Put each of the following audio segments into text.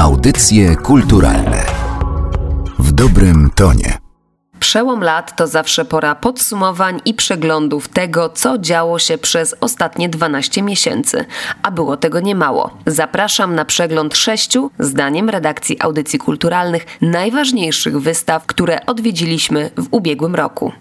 Audycje kulturalne w dobrym tonie. Przełom lat to zawsze pora podsumowań i przeglądów tego, co działo się przez ostatnie 12 miesięcy, a było tego niemało. Zapraszam na przegląd sześciu, zdaniem redakcji audycji kulturalnych, najważniejszych wystaw, które odwiedziliśmy w ubiegłym roku.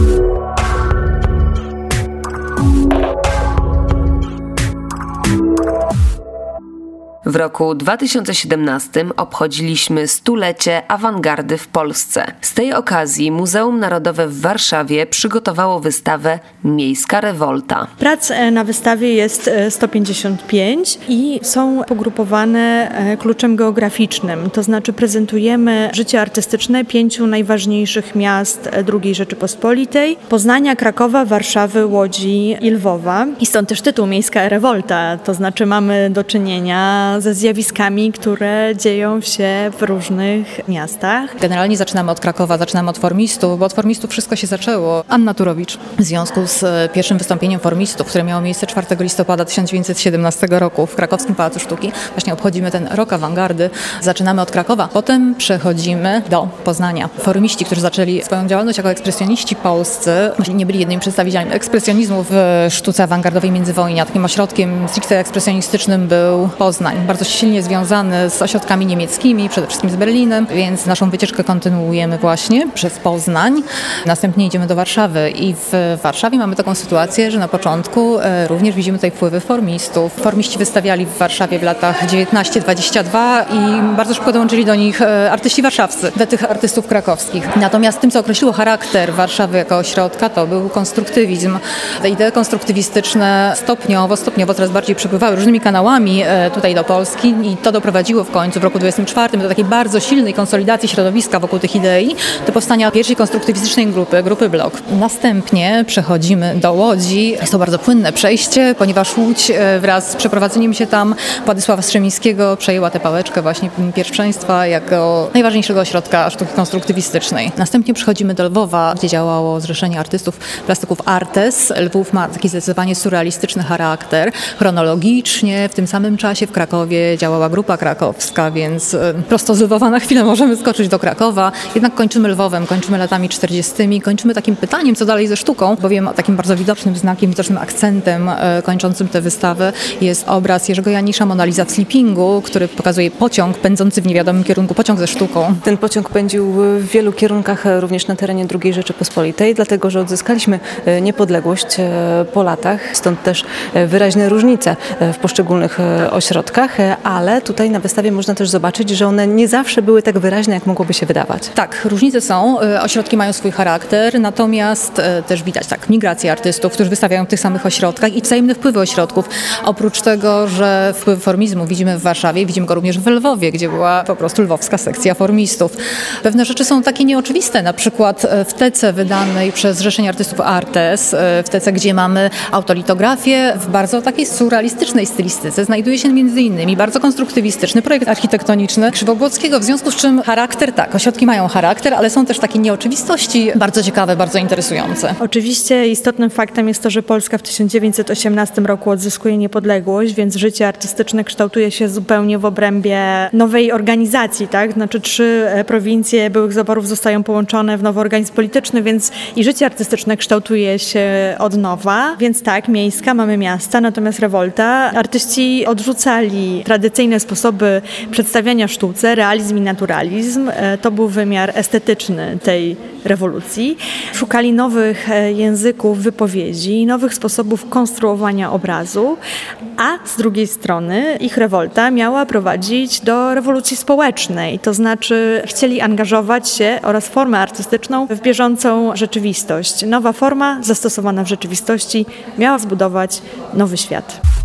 W roku 2017 obchodziliśmy stulecie awangardy w Polsce. Z tej okazji Muzeum Narodowe w Warszawie przygotowało wystawę Miejska Rewolta. Prac e, na wystawie jest 155 e, i są pogrupowane e, kluczem geograficznym, to znaczy prezentujemy życie artystyczne pięciu najważniejszych miast II Rzeczypospolitej: Poznania, Krakowa, Warszawy, Łodzi i Lwowa. I stąd też tytuł Miejska Rewolta, to znaczy mamy do czynienia ze zjawiskami, które dzieją się w różnych miastach. Generalnie zaczynamy od Krakowa, zaczynamy od formistów, bo od formistów wszystko się zaczęło. Anna Turowicz w związku z e, pierwszym wystąpieniem formistów, które miało miejsce 4 listopada 1917 roku w krakowskim Pałacu Sztuki. Właśnie obchodzimy ten rok awangardy. Zaczynamy od Krakowa, potem przechodzimy do Poznania. Formiści, którzy zaczęli swoją działalność jako ekspresjoniści polscy, nie byli jednymi przedstawicielami ekspresjonizmu w sztuce awangardowej międzywojnia. Takim ośrodkiem stricte ekspresjonistycznym był Poznań bardzo silnie związany z ośrodkami niemieckimi, przede wszystkim z Berlinem, więc naszą wycieczkę kontynuujemy właśnie przez Poznań. Następnie idziemy do Warszawy i w Warszawie mamy taką sytuację, że na początku e, również widzimy tutaj wpływy formistów. Formiści wystawiali w Warszawie w latach 19-22 i bardzo szybko dołączyli do nich e, artyści warszawscy, do tych artystów krakowskich. Natomiast tym, co określiło charakter Warszawy jako ośrodka, to był konstruktywizm. Te idee konstruktywistyczne stopniowo, stopniowo coraz bardziej przepływały różnymi kanałami e, tutaj do Polski i to doprowadziło w końcu w roku 24 do takiej bardzo silnej konsolidacji środowiska wokół tych idei, do powstania pierwszej konstruktywistycznej grupy, grupy Blok. Następnie przechodzimy do Łodzi. Jest to bardzo płynne przejście, ponieważ Łódź e, wraz z przeprowadzeniem się tam Władysława Strzemińskiego przejęła tę pałeczkę właśnie pierwszeństwa jako najważniejszego ośrodka sztuki konstruktywistycznej. Następnie przechodzimy do Lwowa, gdzie działało Zrzeszenie Artystów Plastyków Artes. Lwów ma taki zdecydowanie surrealistyczny charakter. Chronologicznie w tym samym czasie w Krakowie Krakowie działała grupa krakowska, więc e, prosto z Lwowa na chwilę możemy skoczyć do Krakowa. Jednak kończymy Lwowem, kończymy latami 40., kończymy takim pytaniem, co dalej ze sztuką, bowiem takim bardzo widocznym znakiem, widocznym akcentem e, kończącym tę wystawę jest obraz Jerzego Janisza Mona Lisa w Sleepingu, który pokazuje pociąg pędzący w niewiadomym kierunku, pociąg ze sztuką. Ten pociąg pędził w wielu kierunkach, e, również na terenie II Rzeczypospolitej, dlatego że odzyskaliśmy niepodległość po latach, stąd też wyraźne różnice w poszczególnych ośrodkach. E, ale tutaj na wystawie można też zobaczyć, że one nie zawsze były tak wyraźne, jak mogłoby się wydawać. Tak, różnice są, e, ośrodki mają swój charakter, natomiast e, też widać tak, migrację artystów, którzy wystawiają w tych samych ośrodkach i wzajemne wpływy ośrodków. Oprócz tego, że wpływ formizmu widzimy w Warszawie, widzimy go również w Lwowie, gdzie była po prostu lwowska sekcja formistów. Pewne rzeczy są takie nieoczywiste, na przykład w tece wydanej przez Zrzeszenie Artystów Artes, w tece, gdzie mamy autolitografię w bardzo takiej surrealistycznej stylistyce, znajduje się między innymi bardzo konstruktywistyczny projekt architektoniczny Krzywobłockiego, w związku z czym charakter, tak, ośrodki mają charakter, ale są też takie nieoczywistości bardzo ciekawe, bardzo interesujące. Oczywiście istotnym faktem jest to, że Polska w 1918 roku odzyskuje niepodległość, więc życie artystyczne kształtuje się zupełnie w obrębie nowej organizacji, tak? Znaczy trzy e, prowincje byłych zaborów zostają połączone w nowy organizm polityczny, więc i życie artystyczne kształtuje się od nowa, więc tak, miejska, mamy miasta, natomiast rewolta. Artyści odrzucali tradycyjne sposoby przedstawiania sztuce, realizm i naturalizm. E, to był wymiar estetyczny tej rewolucji. Szukali nowych e, języków wypowiedzi, nowych sposobów konstruowania obrazu, a z drugiej strony ich rewolta miała prowadzić do rewolucji społecznej, to znaczy chcieli angażować się oraz formę artystyczną w bieżącą rzeczywistość. Nowa forma zastosowana w rzeczywistości miała zbudować nowy świat.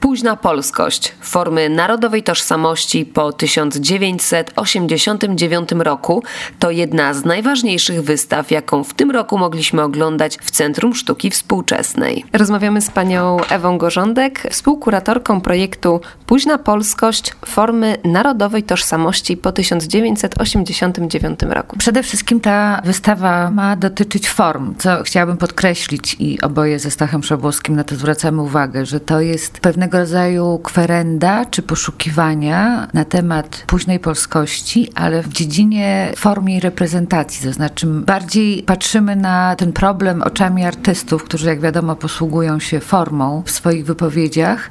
Późna polskość, formy narodowej tożsamości po 1989 roku to jedna z najważniejszych wystaw, jaką w tym roku mogliśmy oglądać w Centrum Sztuki Współczesnej. Rozmawiamy z panią Ewą Gorządek, współkuratorką projektu Późna polskość, formy narodowej tożsamości po 1989 roku. Przede wszystkim ta wystawa ma dotyczyć form, co chciałabym podkreślić i oboje ze Stachem Szabłowskim na to zwracamy uwagę, że to jest pewnego rodzaju kwerenda czy poszukiwania na temat późnej polskości, ale w dziedzinie formy i reprezentacji, to znaczy bardziej patrzymy na ten problem oczami artystów, którzy jak wiadomo posługują się formą w swoich wypowiedziach.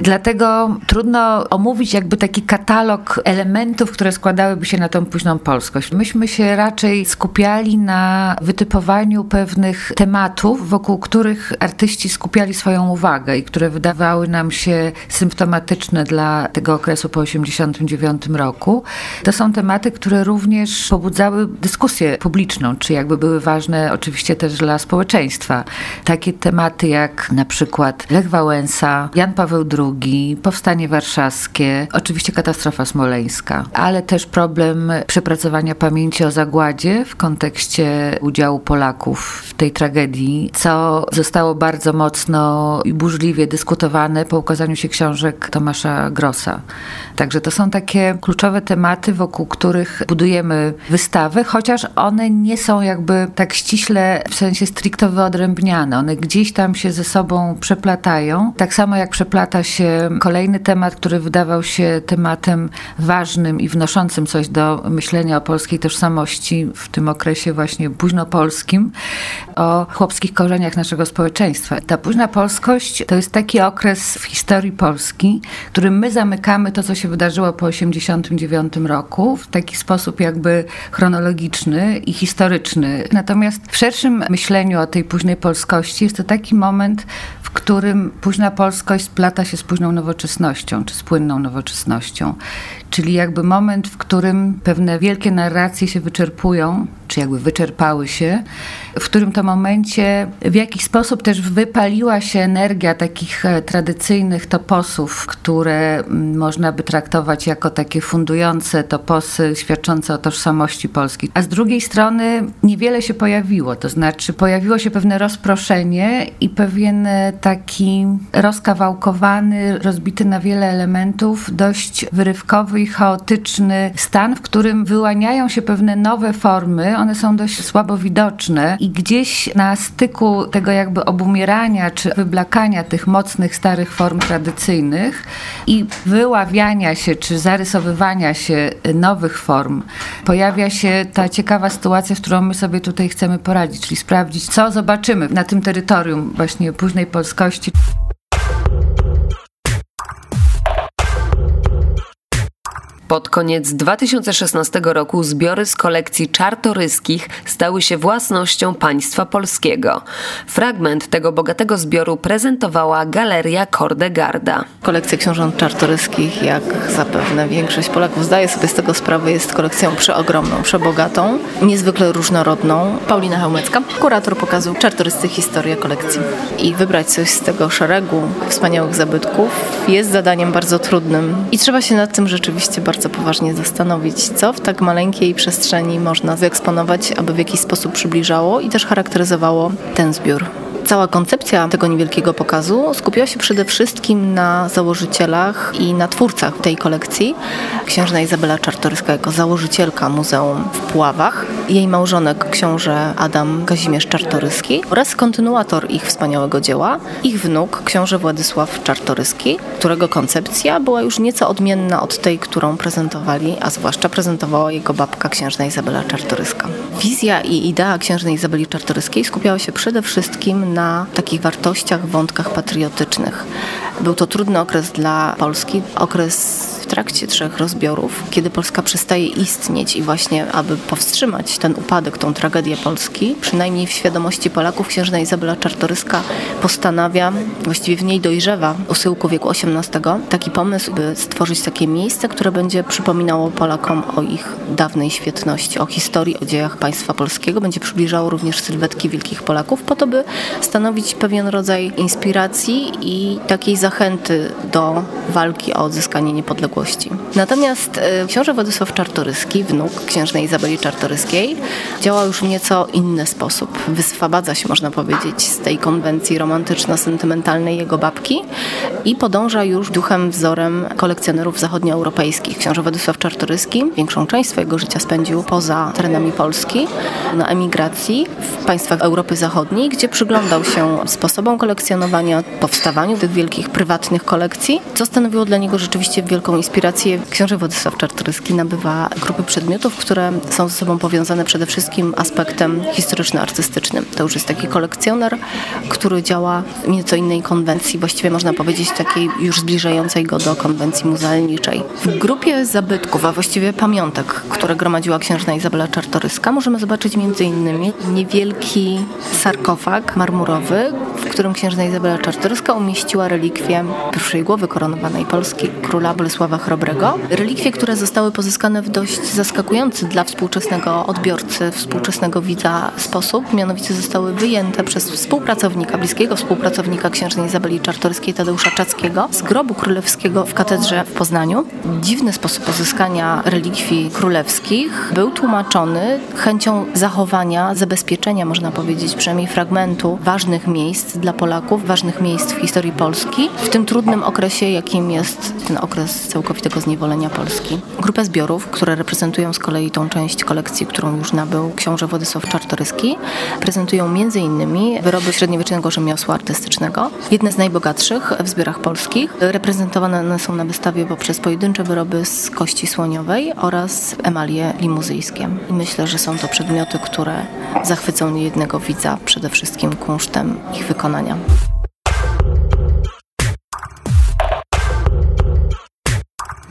Dlatego trudno omówić jakby taki katalog elementów, które składałyby się na tą późną polskość. Myśmy się raczej skupiali na wytypowaniu pewnych tematów, wokół których artyści skupiali swoją uwagę i które wydawały nam się symptomatyczne dla tego okresu po 1989 roku. To są tematy, które również pobudzały dyskusję publiczną, czy jakby były ważne oczywiście też dla społeczeństwa. Takie tematy jak na przykład Lech Wałęsa, Jan Paweł II, Powstanie Warszawskie, oczywiście katastrofa smoleńska, ale też problem przepracowania pamięci o zagładzie w kontekście udziału Polaków w tej tragedii, co zostało bardzo mocno i burzliwie dyskutowane po ukazaniu się książek Tomasza Grossa. Także to są takie kluczowe tematy, wokół których budujemy wystawy, chociaż one nie są jakby tak ściśle w sensie stricto wyodrębniane. One gdzieś tam się ze sobą przeplatają. Tak samo jak przeplata się kolejny temat, który wydawał się tematem ważnym i wnoszącym coś do myślenia o polskiej tożsamości w tym okresie właśnie późnopolskim, o chłopskich korzeniach naszego społeczeństwa. Ta późna polskość to jest taki okres w historii Polski, którym my zamykamy to, co się wydarzyło po 1989 roku w taki sposób jakby chronologiczny i historyczny. Natomiast w szerszym myśleniu o tej późnej polskości jest to taki moment, w którym późna polskość splata się z późną nowoczesnością, czy z płynną nowoczesnością. Czyli jakby moment, w którym pewne wielkie narracje się wyczerpują, czy jakby wyczerpały się, w którym to momencie w jakiś sposób też wypaliła się energia takich e, tradycyjnych toposów, które mm, można by traktować jako takie fundujące toposy świadczące o tożsamości Polski. A z drugiej strony niewiele się pojawiło, to znaczy pojawiło się pewne rozproszenie i pewien e, taki rozkawałkowany, rozbity na wiele elementów, dość wyrywkowy i chaotyczny stan, w którym wyłaniają się pewne nowe formy, one są dość słabo widoczne i gdzieś na styku tego jakby obumierania czy wyblakania tych mocnych, starych form tradycyjnych i wyławiania się czy zarysowywania się nowych form, pojawia się ta ciekawa sytuacja, z którą my sobie tutaj chcemy poradzić, czyli sprawdzić, co zobaczymy na tym terytorium właśnie późnej polskości. Pod koniec 2016 roku zbiory z kolekcji czartoryskich stały się własnością państwa polskiego. Fragment tego bogatego zbioru prezentowała Galeria Kordegarda. Kolekcja książąt czartoryskich, jak zapewne większość Polaków zdaje sobie z tego sprawę, jest kolekcją przeogromną, przebogatą, niezwykle różnorodną. Paulina Hełmecka, kurator pokazu Czartoryscy Historia kolekcji. I wybrać coś z tego szeregu wspaniałych zabytków jest zadaniem bardzo trudnym i trzeba się nad tym rzeczywiście bardzo bardzo poważnie zastanowić, co w tak maleńkiej przestrzeni można wyeksponować, aby w jakiś sposób przybliżało i też charakteryzowało ten zbiór. Cała koncepcja tego niewielkiego pokazu skupiła się przede wszystkim na założycielach i na twórcach tej kolekcji. Księżna Izabela Czartoryska jako założycielka Muzeum w Puławach, jej małżonek książę Adam Kazimierz Czartoryski oraz kontynuator ich wspaniałego dzieła, ich wnuk książę Władysław Czartoryski, którego koncepcja była już nieco odmienna od tej, którą prezentowali, a zwłaszcza prezentowała jego babka księżna Izabela Czartoryska. Wizja i idea księżnej Izabeli Czartoryskiej skupiała się przede wszystkim na takich wartościach, wątkach patriotycznych. Był to trudny okres dla Polski, okres w trakcie trzech rozbiorów, kiedy Polska przestaje istnieć i właśnie, aby powstrzymać ten upadek, tą tragedię Polski, przynajmniej w świadomości Polaków, księżna Izabela Czartoryska postanawia, właściwie w niej dojrzewa u syłku wieku XVIII, taki pomysł, by stworzyć takie miejsce, które będzie przypominało Polakom o ich dawnej świetności, o historii, o dziejach państwa polskiego, będzie przybliżało również sylwetki wielkich Polaków, po to, by stanowić pewien rodzaj inspiracji i takiej zachęty do walki o odzyskanie niepodległości. Natomiast e, książę Władysław Czartoryski, wnuk księżnej Izabeli Czartoryskiej, działa już w nieco inny sposób. Wyswabadza się, można powiedzieć, z tej konwencji romantyczno-sentymentalnej jego babki i podąża już duchem, wzorem kolekcjonerów zachodnioeuropejskich. Książę Władysław Czartoryski większą część swojego życia spędził poza terenami Polski, na emigracji w państwach Europy Zachodniej, gdzie przyglądał się sposobom kolekcjonowania, powstawaniu tych wielkich prywatnych kolekcji, co stanowiło dla niego rzeczywiście wielką inspirację. Książę Władysław Czartoryski nabywa grupy przedmiotów, które są ze sobą powiązane przede wszystkim aspektem historyczno-artystycznym. To już jest taki kolekcjoner, który działa w nieco innej konwencji, właściwie można powiedzieć takiej już zbliżającej go do konwencji muzealniczej. W grupie zabytków, a właściwie pamiątek, które gromadziła księżna Izabela Czartoryska, możemy zobaczyć m.in. niewielki sarkofag marmurowy, w którym księżna Izabela Czartoryska umieściła relikwie pierwszej głowy koronowanej Polski, króla Bolesława Chrobrego. Relikwie, które zostały pozyskane w dość zaskakujący dla współczesnego odbiorcy, współczesnego widza sposób. Mianowicie zostały wyjęte przez współpracownika, bliskiego współpracownika księżnej Izabeli Czartoryskiej, Tadeusza Czackiego, z grobu królewskiego w katedrze w Poznaniu. Dziwny sposób pozyskania relikwii królewskich był tłumaczony chęcią zachowania, zabezpieczenia, można powiedzieć, przynajmniej fragmentu ważnych miejsc dla Polaków, ważnych miejsc w historii Polski, w tym trudnym okresie, jakim jest ten okres całkowitego zniewolenia Polski. Grupę zbiorów, które reprezentują z kolei tą część kolekcji, którą już nabył książę Władysław Czartoryski, prezentują m.in. wyroby średniowiecznego rzemiosła artystycznego, jedne z najbogatszych w zbiorach polskich. Reprezentowane są na wystawie poprzez pojedyncze wyroby z kości słoniowej oraz emalie limuzyjskie. I myślę, że są to przedmioty, które zachwycą niejednego widza przede wszystkim kunsztem ich wykonania.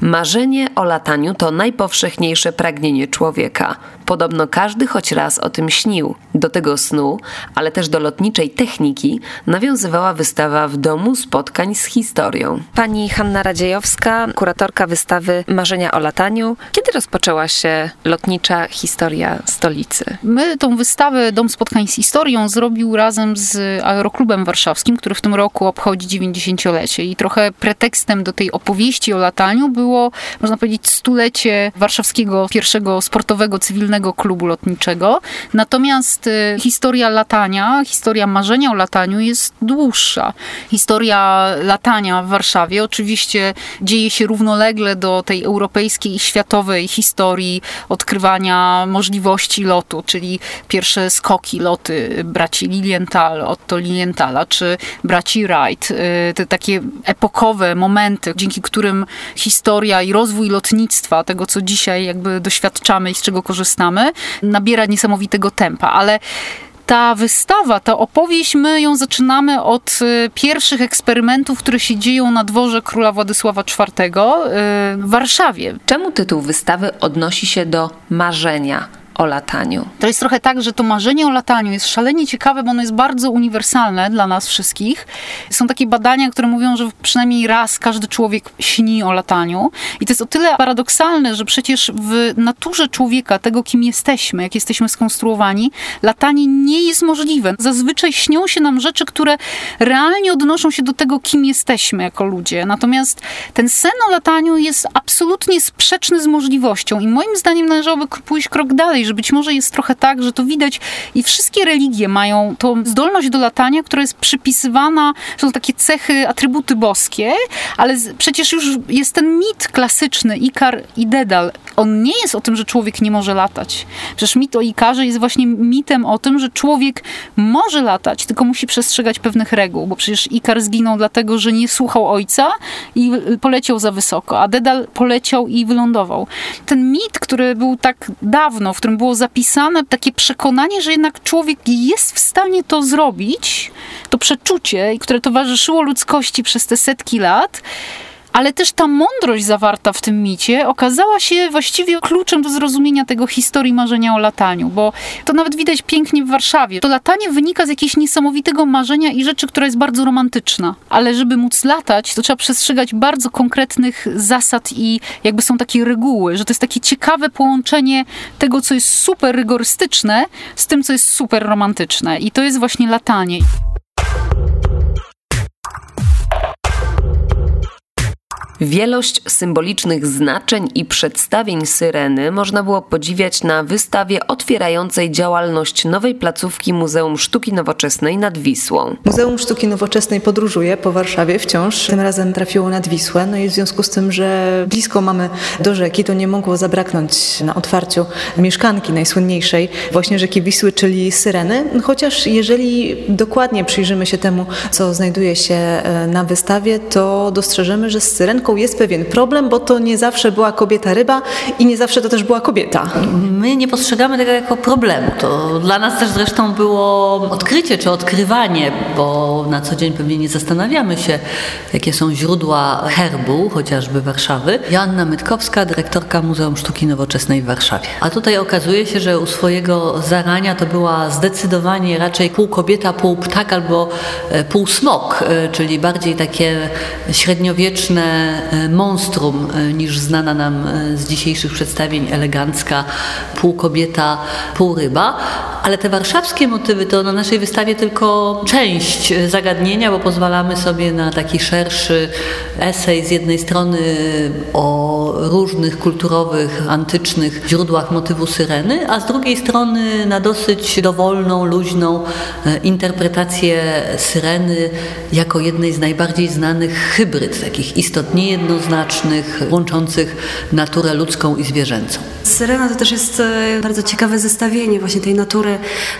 Marzenie o lataniu to najpowszechniejsze pragnienie człowieka. Podobno każdy choć raz o tym śnił. Do tego snu, ale też do lotniczej techniki nawiązywała wystawa w Domu Spotkań z Historią. Pani Hanna Radziejowska, kuratorka wystawy Marzenia o lataniu. Kiedy rozpoczęła się lotnicza historia stolicy? My tą wystawę Dom Spotkań z Historią zrobił razem z Aeroklubem Warszawskim, który w tym roku obchodzi 90-lecie i trochę pretekstem do tej opowieści o lataniu było było, można powiedzieć, stulecie warszawskiego pierwszego sportowego, cywilnego klubu lotniczego. Natomiast y, historia latania, historia marzenia o lataniu jest dłuższa. Historia latania w Warszawie oczywiście dzieje się równolegle do tej europejskiej i światowej historii odkrywania możliwości lotu, czyli pierwsze skoki, loty braci Lilienthal, Otto Lilienthala, czy braci Wright. Y, te takie epokowe momenty, dzięki którym historia historia i rozwój lotnictwa, tego co dzisiaj jakby doświadczamy i z czego korzystamy, nabiera niesamowitego tempa, ale ta wystawa, ta opowieść, my ją zaczynamy od y, pierwszych eksperymentów, które się dzieją na dworze króla Władysława IV y, w Warszawie. Czemu tytuł wystawy odnosi się do marzenia? O lataniu. To jest trochę tak, że to marzenie o lataniu jest szalenie ciekawe, bo ono jest bardzo uniwersalne dla nas wszystkich. Są takie badania, które mówią, że przynajmniej raz każdy człowiek śni o lataniu. I to jest o tyle paradoksalne, że przecież w naturze człowieka, tego kim jesteśmy, jak jesteśmy skonstruowani, latanie nie jest możliwe. Zazwyczaj śnią się nam rzeczy, które realnie odnoszą się do tego, kim jesteśmy jako ludzie. Natomiast ten sen o lataniu jest absolutnie sprzeczny z możliwością i moim zdaniem należałoby pójść krok dalej, że być może jest trochę tak, że to widać i wszystkie religie mają tą zdolność do latania, która jest przypisywana, są takie cechy, atrybuty boskie, ale przecież już jest ten mit klasyczny, Ikar i Dedal. On nie jest o tym, że człowiek nie może latać. Przecież mit o Ikarze jest właśnie mitem o tym, że człowiek może latać, tylko musi przestrzegać pewnych reguł, bo przecież Ikar zginął dlatego, że nie słuchał ojca i poleciał za wysoko, a Dedal poleciał i wylądował. Ten mit, który był tak dawno, w którym było zapisane takie przekonanie, że jednak człowiek jest w stanie to zrobić, to przeczucie, które towarzyszyło ludzkości przez te setki lat, ale też ta mądrość zawarta w tym micie okazała się właściwie kluczem do zrozumienia tego historii marzenia o lataniu, bo to nawet widać pięknie w Warszawie. To latanie wynika z jakiegoś niesamowitego marzenia i rzeczy, która jest bardzo romantyczna. Ale żeby móc latać, to trzeba przestrzegać bardzo konkretnych zasad i jakby są takie reguły, że to jest takie ciekawe połączenie tego, co jest super rygorystyczne z tym, co jest super romantyczne. I to jest właśnie latanie. Wielość symbolicznych znaczeń i przedstawień syreny można było podziwiać na wystawie otwierającej działalność nowej placówki Muzeum Sztuki Nowoczesnej nad Wisłą. Muzeum Sztuki Nowoczesnej podróżuje po Warszawie wciąż. Tym razem trafiło nad Wisłę. No i w związku z tym, że blisko mamy do rzeki, to nie mogło zabraknąć na otwarciu mieszkanki najsłynniejszej właśnie rzeki Wisły, czyli Syreny. Chociaż jeżeli dokładnie przyjrzymy się temu, co znajduje się e, na wystawie, to dostrzeżemy, że z Jest pewien problem, bo to nie zawsze była kobieta ryba i nie zawsze to też była kobieta. My nie postrzegamy tego jako problemu. To dla nas też zresztą było odkrycie czy odkrywanie, bo na co dzień pewnie nie zastanawiamy się, jakie są źródła herbu, chociażby Warszawy. Joanna Mytkowska, dyrektorka Muzeum Sztuki Nowoczesnej w Warszawie. A tutaj okazuje się, że u swojego zarania to była zdecydowanie raczej pół kobieta, pół ptak albo e, pół smok, e, czyli bardziej takie średniowieczne monstrum e, niż znana nam e, z dzisiejszych przedstawień elegancka, pół kobieta, pół ryba. Ale te warszawskie motywy to na naszej wystawie tylko część zagadnienia, bo pozwalamy sobie na taki szerszy esej z jednej strony o różnych kulturowych, antycznych źródłach motywu syreny, a z drugiej strony na dosyć dowolną, luźną interpretację syreny jako jednej z najbardziej znanych hybryd, takich istot niejednoznacznych, łączących naturę ludzką i zwierzęcą. Syrena to też jest e, bardzo ciekawe zestawienie właśnie tej natury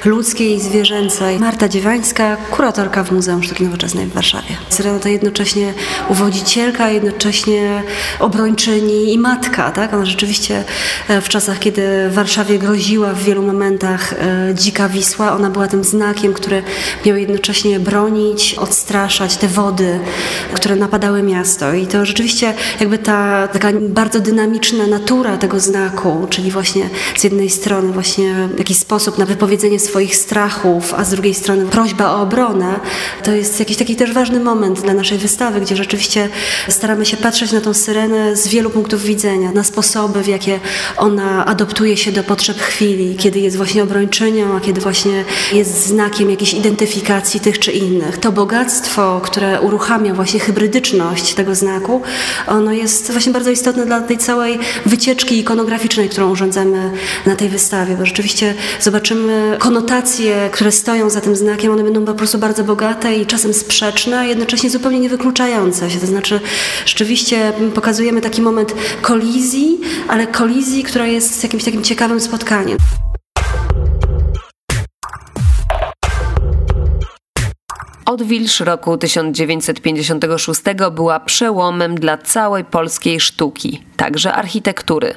ludzkiej i zwierzęcej. Marta Dziewańska, kuratorka w Muzeum Sztuki Nowoczesnej w Warszawie. Syrena to jednocześnie uwodzicielka, jednocześnie obrończyni i matka. Tak? Ona rzeczywiście e, w czasach, kiedy w Warszawie groziła w wielu momentach e, dzika Wisła, ona była tym znakiem, który miał jednocześnie bronić, odstraszać te wody, które napadały miasto. I to rzeczywiście jakby ta taka bardzo dynamiczna natura tego znaku, czyli właśnie z jednej strony właśnie jakiś sposób na wypowiedzenie swoich strachów, a z drugiej strony prośba o obronę, to jest jakiś taki też ważny moment dla naszej wystawy, gdzie rzeczywiście staramy się patrzeć na tą syrenę z wielu punktów widzenia, na sposoby, w jakie ona adoptuje się do potrzeb chwili, kiedy jest właśnie obrończynią, a kiedy właśnie jest znakiem jakiejś identyfikacji tych czy innych. To bogactwo, które uruchamia właśnie hybrydyczność tego znaku, ono jest właśnie bardzo istotne dla tej całej wycieczki ikonograficznej, którą urządzamy na tej wystawie, bo rzeczywiście zobaczymy konotacje, które stoją za tym znakiem, one będą po prostu bardzo bogate i czasem sprzeczne, a jednocześnie zupełnie niewykluczające się. To znaczy rzeczywiście pokazujemy taki moment kolizji, ale kolizji, która jest jakimś takim ciekawym spotkaniem. Odwilż roku 1956 była przełomem dla całej polskiej sztuki, także architektury.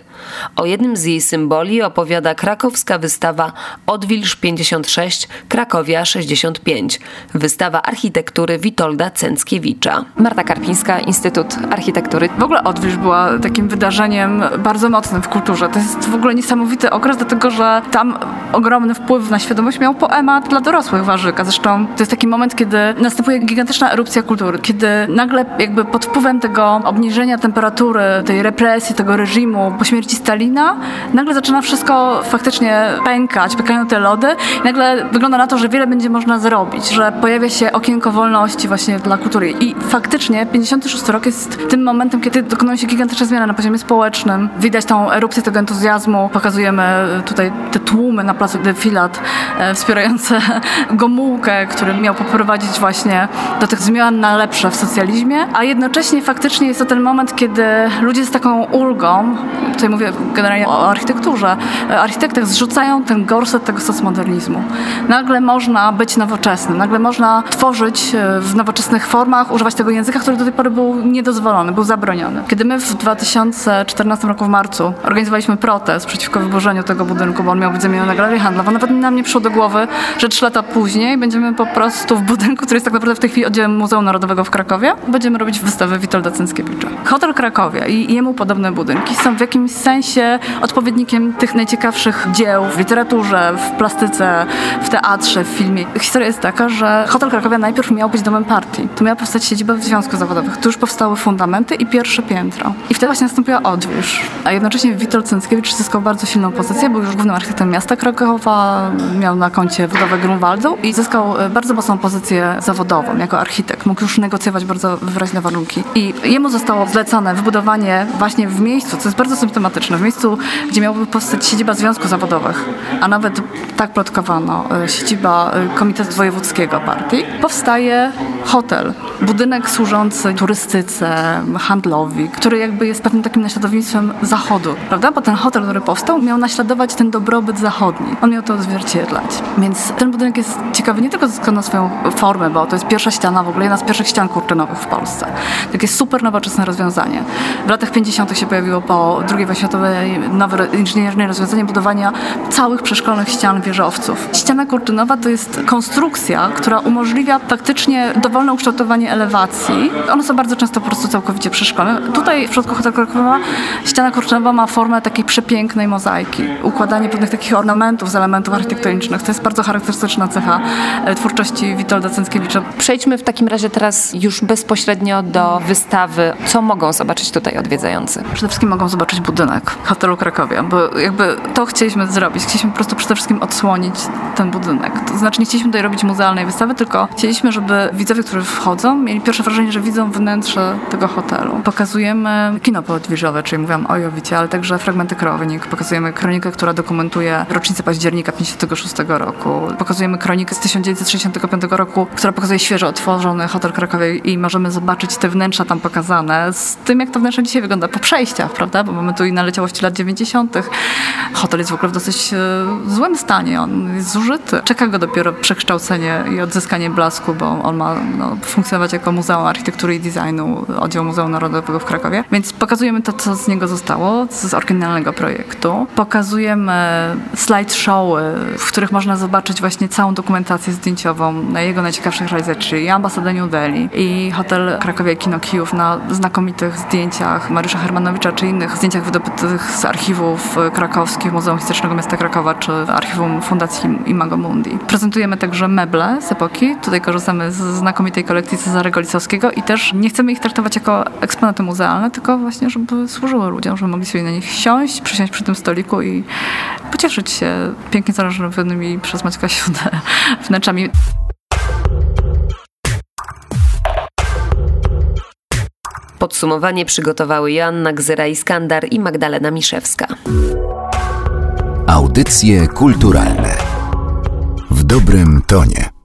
O jednym z jej symboli opowiada krakowska wystawa Odwilż 56, Krakowia 65, wystawa architektury Witolda Cęckiewicza. Marta Karpińska, Instytut Architektury. W ogóle Odwilż była takim wydarzeniem bardzo mocnym w kulturze. To jest w ogóle niesamowity okres, dlatego że tam ogromny wpływ na świadomość miał poemat dla dorosłych Warzyka. Zresztą to jest taki moment, kiedy następuje gigantyczna erupcja kultury, kiedy nagle jakby pod wpływem tego obniżenia temperatury, tej represji, tego reżimu po śmierci Stalina, nagle zaczyna wszystko faktycznie pękać, pękają te lody i nagle wygląda na to, że wiele będzie można zrobić, że pojawia się okienko wolności właśnie dla kultury. I faktycznie 56 rok jest tym momentem, kiedy dokonują się gigantyczne zmiany na poziomie społecznym. Widać tą erupcję tego entuzjazmu. Pokazujemy tutaj te tłumy na placu Defilat e, wspierające Gomułkę, który miał poprowadzić właśnie do tych zmian na lepsze w socjalizmie, a jednocześnie faktycznie jest to ten moment, kiedy ludzie z taką ulgą, tutaj mówię generalnie o architekturze, architektach zrzucają ten gorset tego socmodernizmu. Nagle można być nowoczesnym, nagle można tworzyć e, w nowoczesnych formach, używać tego języka, który do tej pory był niedozwolony, był zabroniony. Kiedy my w 2014 roku w marcu organizowaliśmy protest przeciwko wyburzeniu tego budynku, bo on miał być zamieniony na galerię handlową, nawet nam nie przyszło do głowy, że trzy lata później będziemy po prostu w budynku, który jest tak naprawdę w tej chwili oddziałem Muzeum Narodowego w Krakowie, będziemy robić wystawę Witolda Cęckiewicza. Hotel Krakowia i jemu podobne budynki są w jakimś sensie odpowiednikiem tych najciekawszych dzieł w literaturze, w plastyce, w teatrze, w filmie. Historia jest taka, że Hotel Krakowia najpierw miał być domem partii. To miała powstać siedziba w związków zawodowych. Tu już powstały fundamenty i pierwsze piętro. I wtedy właśnie nastąpiła odwilż. A jednocześnie Witold Cęckiewicz zyskał bardzo silną pozycję, był już głównym architektem miasta Krakowa, miał na koncie budowę Grunwaldu i zyskał e, bardzo mocną pozycję zawodową jako architekt. Mógł już negocjować bardzo wyraźne warunki. I jemu zostało zlecone wybudowanie właśnie w miejscu, co jest bardzo symptomatyczne, w miejscu, gdzie miałby powstać siedziba związków zawodowych, a nawet tak plotkowano, e, siedziba e, Komitetu Wojewódzkiego Partii, powstaje hotel, budynek służący turystyce, handlowi, który jakby jest pewnym takim naśladownictwem zachodu, prawda? Bo ten hotel, który powstał, miał naśladować ten dobrobyt zachodni. On miał to odzwierciedlać. Więc ten budynek jest ciekawy nie tylko ze względu na formę, bo to jest pierwsza ściana w ogóle, jedna z pierwszych ścian kurtynowych w Polsce. Takie super nowoczesne rozwiązanie. W latach 50. się pojawiło po II wojnie światowej nowe inżynierne rozwiązanie budowania całych przeszkolnych ścian wieżowców. Ściana kurtynowa to jest konstrukcja, która umożliwia faktycznie dowolne ukształtowanie elewacji. One są bardzo często po prostu całkowicie przeszkolone. Tutaj w przypadku hotelu Krakowa ściana kurtynowa ma formę takiej przepięknej mozaiki. Układanie pewnych takich ornamentów z elementów architektonicznych. To jest bardzo charakterystyczna cecha e, twórczości Witolda Cęckiewicza. Przejdźmy w takim razie teraz już bezpośrednio do wystawy. Co mogą zobaczyć tutaj odwiedzający? Przede wszystkim mogą zobaczyć budynek hotelu Krakowia, bo jakby to chcieliśmy zrobić. Chcieliśmy po prostu przede wszystkim odsłonić ten budynek. To znaczy nie chcieliśmy tutaj robić muzealnej wystawy, tylko chcieliśmy, żeby widzowie, którzy wchodzą, mieli pierwsze wrażenie, że widzą wnętrze tego hotelu. Pokazujemy kino poodwilżowe, czyli mówiłam o Jowicie, ale także fragmenty kronik. Pokazujemy kronikę, która dokumentuje rocznicę października 56 roku. Pokazujemy kronikę z 1965 roku, która pokazuje świeżo otworzony hotel Krakowie i możemy zobaczyć te wnętrza tam pokazane z tym, jak to wnętrze dzisiaj wygląda po przejściach, prawda? Bo mamy tu i naleciałości lat 90. Hotel jest w ogóle w dosyć e, złym stanie, on jest zużyty. Czeka go dopiero przekształcenie i odzyskanie blasku, bo on ma no, funkcjonować jako Muzeum Architektury i Designu, oddział Muzeum Narodowego w Krakowie. Więc pokazujemy to, co z niego zostało, z oryginalnego projektu. Pokazujemy slideshowy, w których można zobaczyć właśnie całą dokumentację zdjęciową na jego najciekawszych realizacjach, czyli i ambasadę New Delhi, i hotel Krakowie Kino Kijów na znakomitych zdjęciach Mariusza Hermanowicza, czy innych zdjęciach wydobytych z archiwów krakowskich Muzeum Historycznego Miasta Krakowa, czy archiwum Fundacji Imago Mundi. Prezentujemy także meble z epoki. Tutaj korzystamy z znakomitej kolekcji Cezarego Lisowskiego i też nie chcemy ich traktować jako eksponaty muzealne, tylko właśnie, żeby służyły ludziom, żeby mogli sobie na nich siąść, przysiąść przy tym stoliku i pocieszyć się pięknie zaaranżowanymi przez Maćka Siudę wnętrzami. Podsumowanie przygotowały Joanna Gzyra-Iskandar i Magdalena Miszewska. Audycje kulturalne w dobrym tonie.